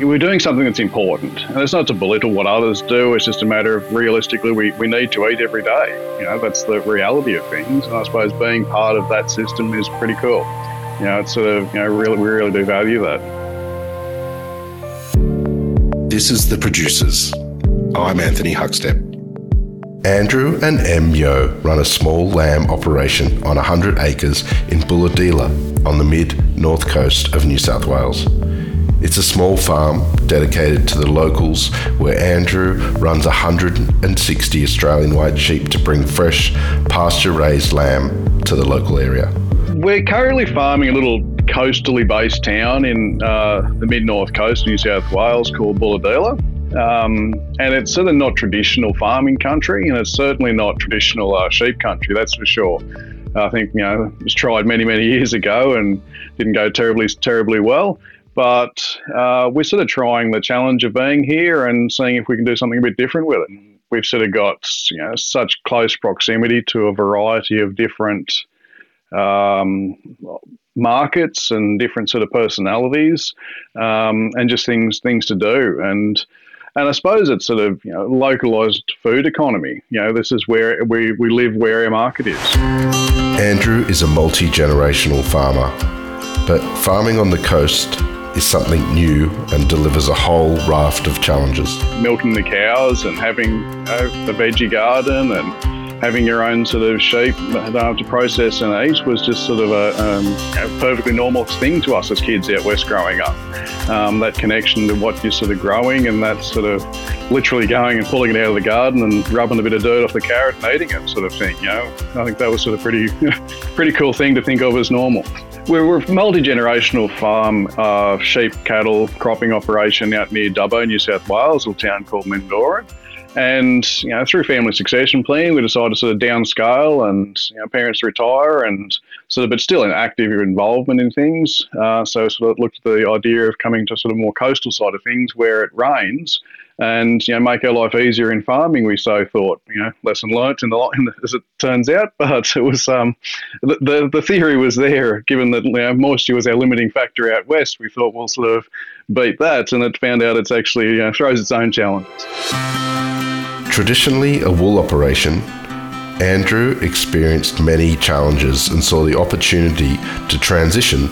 we're doing something that's important. And it's not to belittle what others do, it's just a matter of realistically, we, we need to eat every day. You know, that's the reality of things. And I suppose being part of that system is pretty cool. You know, it's sort of, you know, really, we really do value that. This is The Producers. I'm Anthony Huckstep. Andrew and M. Yeo run a small lamb operation on 100 acres in Bulahdelah on the mid north coast of New South Wales. It's a small farm dedicated to the locals where Andrew runs 160 Australian white sheep to bring fresh, pasture raised lamb to the local area. We're currently farming a little coastally based town in uh, the mid north coast of New South Wales called Bulahdelah. Um, and it's of not traditional farming country, and it's certainly not traditional uh, sheep country, that's for sure. I think you know it was tried many many years ago and didn't go terribly terribly well. But uh, we're sort of trying the challenge of being here and seeing if we can do something a bit different with it. We've sort of got you know such close proximity to a variety of different um, markets and different sort of personalities um, and just things things to do and and I suppose it's sort of you know, localized food economy. You know, this is where we, we live where our market is. Andrew is a multi generational farmer, but farming on the coast is something new and delivers a whole raft of challenges. Milking the cows and having the veggie garden and having your own sort of sheep have to process and eat was just sort of a, um, a, perfectly normal thing to us as kids out west growing up. Um, that connection to what you're sort of growing and that sort of literally going and pulling it out of the garden and rubbing a bit of dirt off the carrot and eating it sort of thing. You know, I think that was sort of pretty, pretty cool thing to think of as normal. We're, we're a multi-generational farm of sheep, cattle, cropping operation out near Dubbo, New South Wales, a little town called Mendooran. And you know, through family succession planning, we decided to sort of downscale and you know, parents retire and sort of, but still an active involvement in things. Uh, so sort of looked at the idea of coming to sort of more coastal side of things where it rains and you know make our life easier in farming. We so thought, you know, lesson learnt in the, in the as it turns out. But it was um, the, the, the theory was there. Given that you know, moisture was our limiting factor out west, we thought we'll sort of beat that, and it found out it's actually you know, throws its own challenges. Traditionally a wool operation, Andrew experienced many challenges and saw the opportunity to transition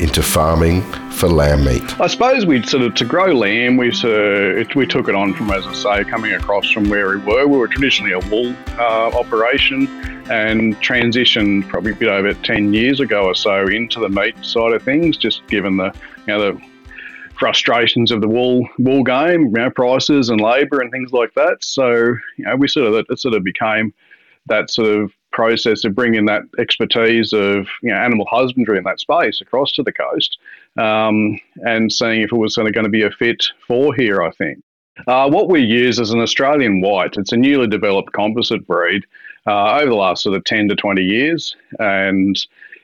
into farming for lamb meat. I suppose we sort of to grow lamb, we sort of, we took it on from as I say, coming across from where we were. We were traditionally a wool uh, operation and transitioned probably a bit over ten years ago or so into the meat side of things, just given the you know the frustrations of the wool wool game, you know, prices and labour and things like that. So you know, we sort of it sort of became that sort of process of bringing that expertise of you know, animal husbandry in that space across to the coast, um, and seeing if it was going to be a fit for here. I think. Uh, what we use is an Australian white. It's a newly developed composite breed uh, over the last sort of 10 to 20 years. And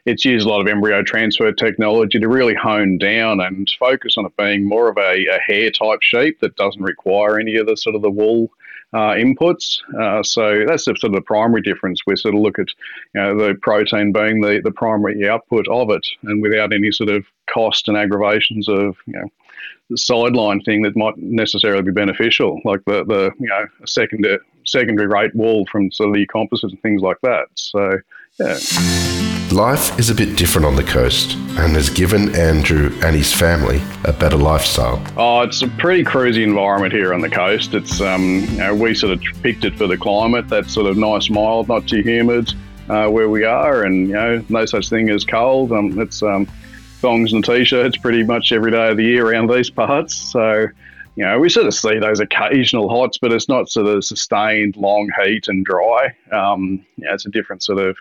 it's used a lot of embryo transfer technology to really hone down and focus on it being more of a, a hair type sheep that doesn't require any of the sort of the wool uh, inputs. Uh, so that's the, sort of the primary difference. We sort of look at you know, the protein being the, the primary output of it, and without any sort of cost and aggravations of you know the sideline thing that might necessarily be beneficial, like the, the you know secondary secondary rate wall from sort of the composites and things like that. So yeah. Life is a bit different on the coast and has given Andrew and his family a better lifestyle. Oh, it's a pretty cruisy environment here on the coast. It's um, you know, we sort of picked it for the climate. That sort of nice, mild, not too humid uh, where we are, and you know, no such thing as cold. Um, it's um, thongs and t-shirts pretty much every day of the year around these parts. So you know, we sort of see those occasional hots, but it's not sort of sustained long heat and dry. Um, it's a different sort of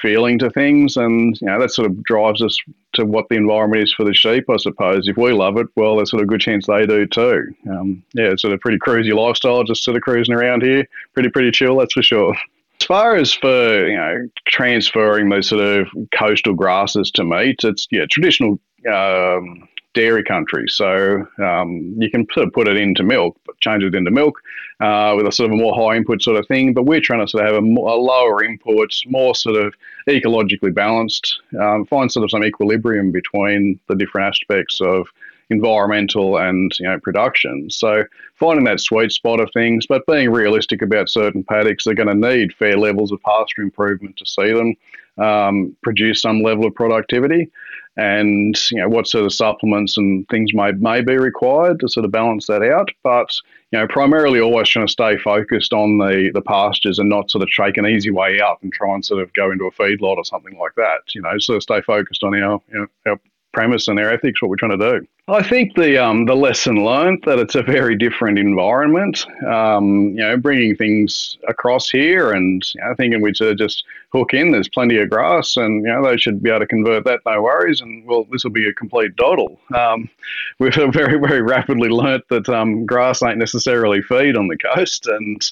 feeling to things, and you know that sort of drives us to what the environment is for the sheep. I suppose if we love it, well, there's sort of a good chance they do too. Um, yeah, it's sort of pretty cruisy lifestyle, just sort of cruising around here. Pretty pretty chill, that's for sure. As far as for you know transferring those sort of coastal grasses to meat, it's yeah traditional. Um, dairy country. So um, you can sort of put it into milk, change it into milk uh, with a sort of a more high input sort of thing. But we're trying to sort of have a, more, a lower input, more sort of ecologically balanced, um, find sort of some equilibrium between the different aspects of environmental and you know production. So finding that sweet spot of things, but being realistic about certain paddocks, they're going to need fair levels of pasture improvement to see them um, produce some level of productivity. And you know what sort of supplements and things may may be required to sort of balance that out. But you know, primarily always trying to stay focused on the the pastures and not sort of take an easy way out and try and sort of go into a feedlot or something like that. You know, sort of stay focused on our you know, our premise and our ethics, what we're trying to do. I think the um, the lesson learned that it's a very different environment. Um, you know, bringing things across here and you know, thinking sort of just hook in. There's plenty of grass, and you know they should be able to convert that, no worries. And well, this will be a complete doddle. Um, we've very very rapidly learnt that um, grass ain't necessarily feed on the coast, and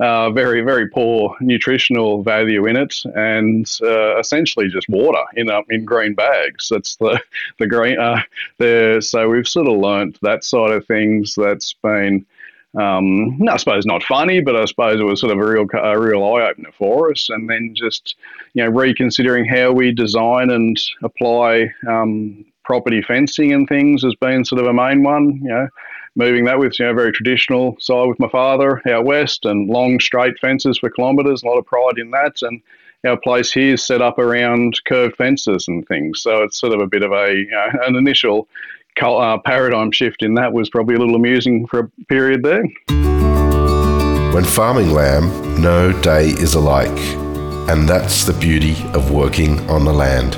uh, very very poor nutritional value in it, and uh, essentially just water in uh, in green bags. That's the the green uh, there. So we've sort of learnt that side of things. That's been. Um, I suppose not funny, but I suppose it was sort of a real a real eye opener for us. And then just you know reconsidering how we design and apply um, property fencing and things has been sort of a main one. You know, moving that with you know very traditional side with my father out west and long straight fences for kilometres. A lot of pride in that, and our place here is set up around curved fences and things. So it's sort of a bit of a you know, an initial uh, paradigm shift in that was probably a little amusing for a period there. When farming lamb, no day is alike, and that's the beauty of working on the land.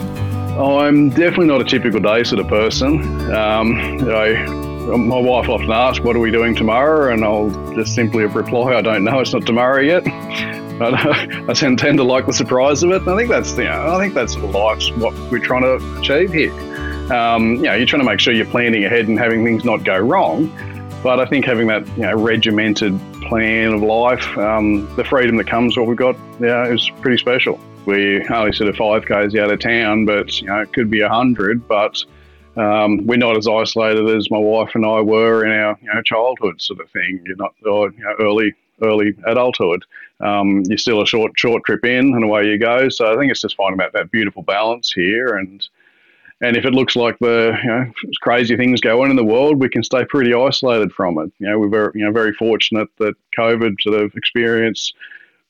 I'm definitely not a typical day sort of person. Um, I my wife often asks, "What are we doing tomorrow?" And I'll just simply reply, "I don't know. It's not tomorrow yet." But I tend to like the surprise of it. And I think that's you know, I think that's life's what we're trying to achieve here. Um, you know, you're trying to make sure you're planning ahead and having things not go wrong. But I think having that you know regimented plan of life, um, the freedom that comes what we've got, yeah, is pretty special. We only sort of five k's out of town, but you know it could be a hundred. But um, we're not as isolated as my wife and I were in our you know, childhood sort of thing. You're not or, you know, early early adulthood. Um, you're still a short short trip in and away you go. So I think it's just finding that that beautiful balance here and. And if it looks like the you know, crazy things go on in the world, we can stay pretty isolated from it. You know, we're very, you know, very fortunate that COVID sort of experience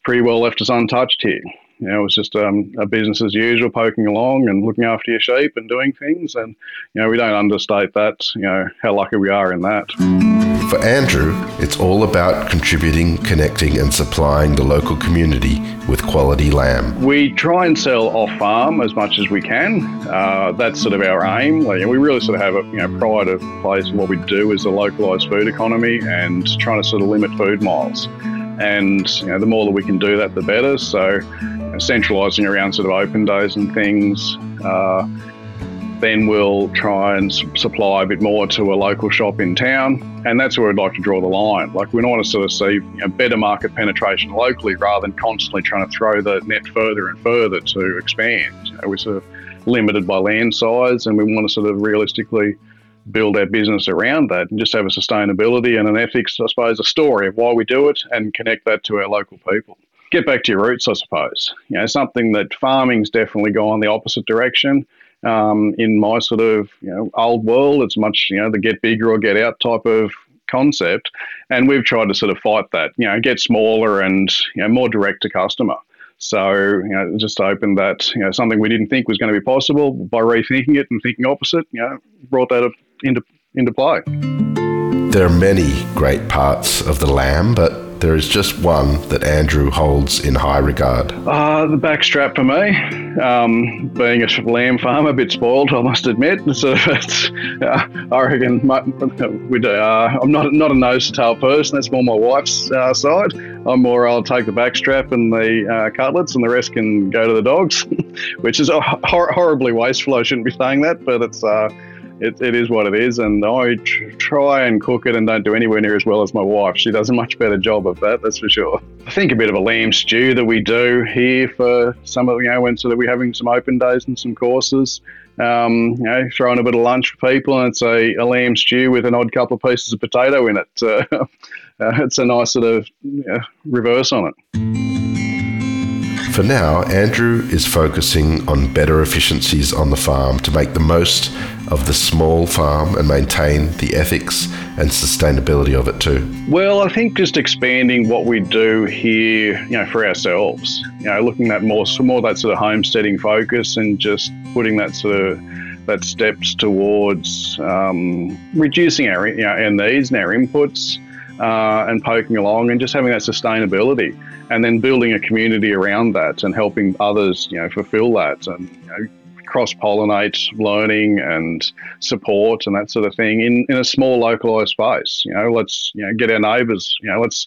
pretty well left us untouched here. You know, it was just um, a business as usual, poking along and looking after your sheep and doing things. And, you know, we don't understate that, you know, how lucky we are in that. For Andrew, it's all about contributing, connecting, and supplying the local community with quality lamb. We try and sell off farm as much as we can. Uh, that's sort of our aim. Like, we really sort of have a you know, pride of place. What we do is a localised food economy and trying to sort of limit food miles and you know, the more that we can do that, the better. So, centralising around sort of open days and things. Uh, then we'll try and supply a bit more to a local shop in town, and that's where I'd like to draw the line. Like we want to sort of see you know, better market penetration locally rather than constantly trying to throw the net further and further to expand. You know, we're sort of limited by land size, and we want to sort of realistically build our business around that and just have a sustainability and an ethics, I suppose, a story of why we do it and connect that to our local people. Get back to your roots, I suppose. You know, something that farming's definitely gone the opposite direction. Um, in my sort of you know old world, it's much you know the get bigger or get out type of concept, and we've tried to sort of fight that. You know, get smaller and you know more direct to customer. So, you know, just open that, you know, something we didn't think was going to be possible by rethinking it and thinking opposite, you know, brought that into into play. There are many great parts of the lamb, but there is just one that Andrew holds in high regard. Uh, the backstrap for me. Um, being a lamb farmer, a bit spoiled, I must admit. So uh, I reckon my, uh, I'm not not a nose to tail person. That's more my wife's uh, side. I'm more I'll take the backstrap and the uh, cutlets, and the rest can go to the dogs, which is hor- horribly wasteful. I shouldn't be saying that, but it's uh, it, it is what it is, and I try and cook it and don't do anywhere near as well as my wife. She does a much better job of that, that's for sure. I think a bit of a lamb stew that we do here for some of you know when so that we're having some open days and some courses. Um, you know, throwing a bit of lunch for people, and it's a, a lamb stew with an odd couple of pieces of potato in it. Uh, it's a nice sort of reverse on it. For now, Andrew is focusing on better efficiencies on the farm to make the most of the small farm and maintain the ethics and sustainability of it too. Well, I think just expanding what we do here, you know, for ourselves, you know, looking at more, more that sort of homesteading focus and just putting that sort of that steps towards um, reducing our, you know, our needs and our inputs uh, and poking along and just having that sustainability and then building a community around that and helping others, you know, fulfill that and you know, cross pollinate learning and support and that sort of thing in, in a small localized space. You know, let's you know get our neighbours. You know, let's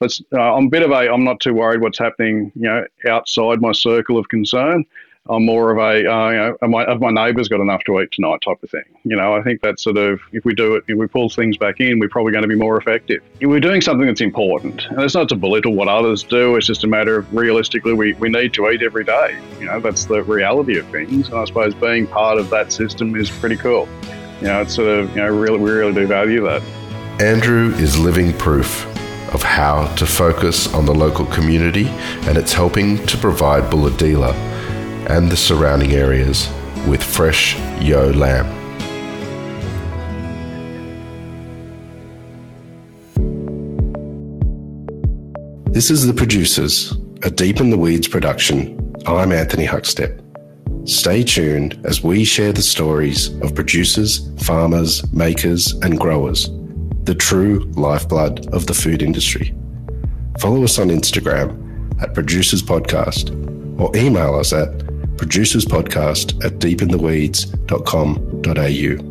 let's. Uh, I'm a bit of a. I'm not too worried what's happening. You know, outside my circle of concern. I'm more of a, uh, you know, have my, neighbours got enough to eat tonight type of thing. You know, I think that sort of, if we do it, if we pull things back in, we're probably going to be more effective. We're doing something that's important. And it's not to belittle what others do, it's just a matter of realistically, we, we need to eat every day. You know, that's the reality of things. And I suppose being part of that system is pretty cool. You know, it's sort of, you know, really, we really do value that. Andrew is living proof of how to focus on the local community, and it's helping to provide Bulahdelah and the surrounding areas with fresh Yeo lamb. This is The Producers, a Deep in the Weeds production. I'm Anthony Huckstep. Stay tuned as we share the stories of producers, farmers, makers, and growers, the true lifeblood of the food industry. Follow us on Instagram at Producers Podcast or email us at producerspodcast at deepintheweeds.com.au.